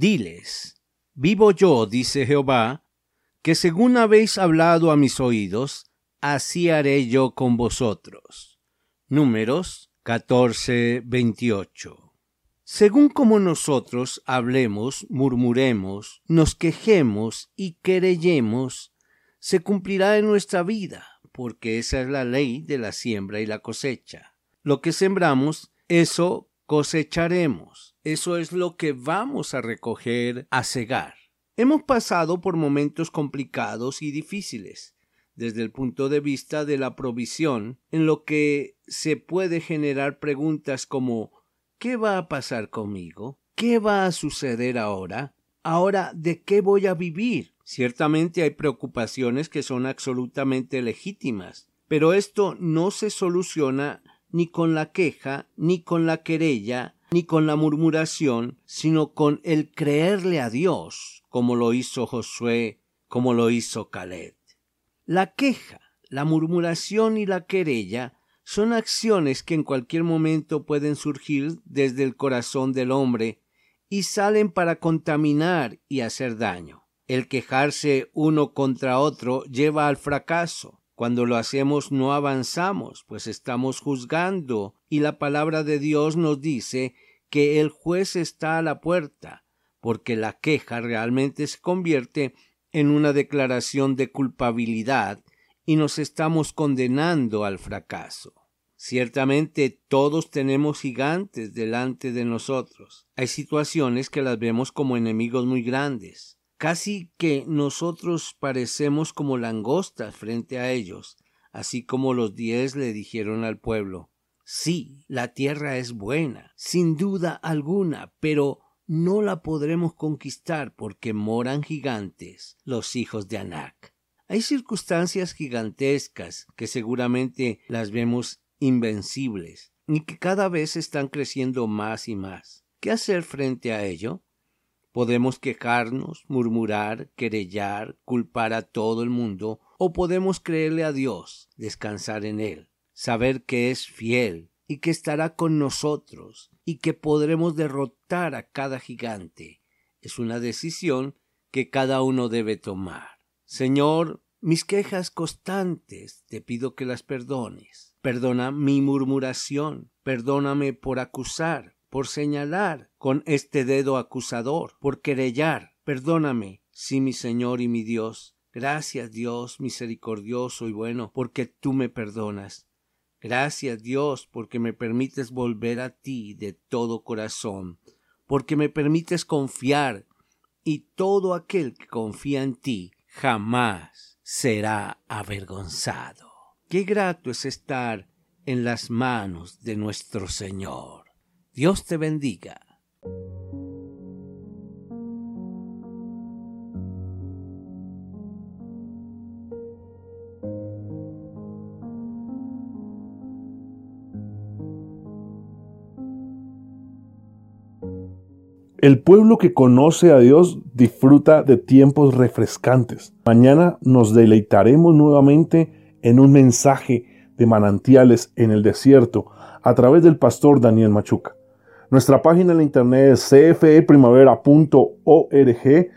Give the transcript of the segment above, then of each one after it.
Diles, vivo yo, dice Jehová, que según habéis hablado a mis oídos, así haré yo con vosotros. Números 14, 28. Según como nosotros hablemos, murmuremos, nos quejemos y querellemos, se cumplirá en nuestra vida, porque esa es la ley de la siembra y la cosecha. Lo que sembramos, eso cosecharemos. Eso es lo que vamos a recoger, a cegar. Hemos pasado por momentos complicados y difíciles desde el punto de vista de la provisión, en lo que se puede generar preguntas como ¿qué va a pasar conmigo? ¿Qué va a suceder ahora? Ahora, ¿de qué voy a vivir? Ciertamente hay preocupaciones que son absolutamente legítimas, pero esto no se soluciona ni con la queja, ni con la querella, ni con la murmuración, sino con el creerle a Dios, como lo hizo Josué, como lo hizo Caleb. La queja, la murmuración y la querella son acciones que en cualquier momento pueden surgir desde el corazón del hombre y salen para contaminar y hacer daño. El quejarse uno contra otro lleva al fracaso. Cuando lo hacemos no avanzamos, pues estamos juzgando, y la palabra de Dios nos dice que el juez está a la puerta, porque la queja realmente se convierte en una declaración de culpabilidad y nos estamos condenando al fracaso. Ciertamente todos tenemos gigantes delante de nosotros. Hay situaciones que las vemos como enemigos muy grandes. Casi que nosotros parecemos como langostas frente a ellos, así como los diez le dijeron al pueblo Sí, la tierra es buena, sin duda alguna, pero no la podremos conquistar porque moran gigantes, los hijos de Anak. Hay circunstancias gigantescas que seguramente las vemos invencibles y que cada vez están creciendo más y más. ¿Qué hacer frente a ello? Podemos quejarnos, murmurar, querellar, culpar a todo el mundo, o podemos creerle a Dios, descansar en Él, saber que es fiel y que estará con nosotros y que podremos derrotar a cada gigante. Es una decisión que cada uno debe tomar. Señor, mis quejas constantes te pido que las perdones. Perdona mi murmuración, perdóname por acusar, por señalar con este dedo acusador, por querellar. Perdóname, sí, mi Señor y mi Dios. Gracias, Dios misericordioso y bueno, porque tú me perdonas. Gracias, Dios, porque me permites volver a ti de todo corazón, porque me permites confiar, y todo aquel que confía en ti jamás será avergonzado. Qué grato es estar en las manos de nuestro Señor. Dios te bendiga. El pueblo que conoce a Dios disfruta de tiempos refrescantes. Mañana nos deleitaremos nuevamente en un mensaje de manantiales en el desierto a través del pastor Daniel Machuca. Nuestra página en internet es cfeprimavera.org.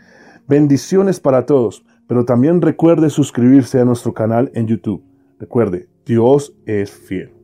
Bendiciones para todos, pero también recuerde suscribirse a nuestro canal en YouTube. Recuerde, Dios es fiel.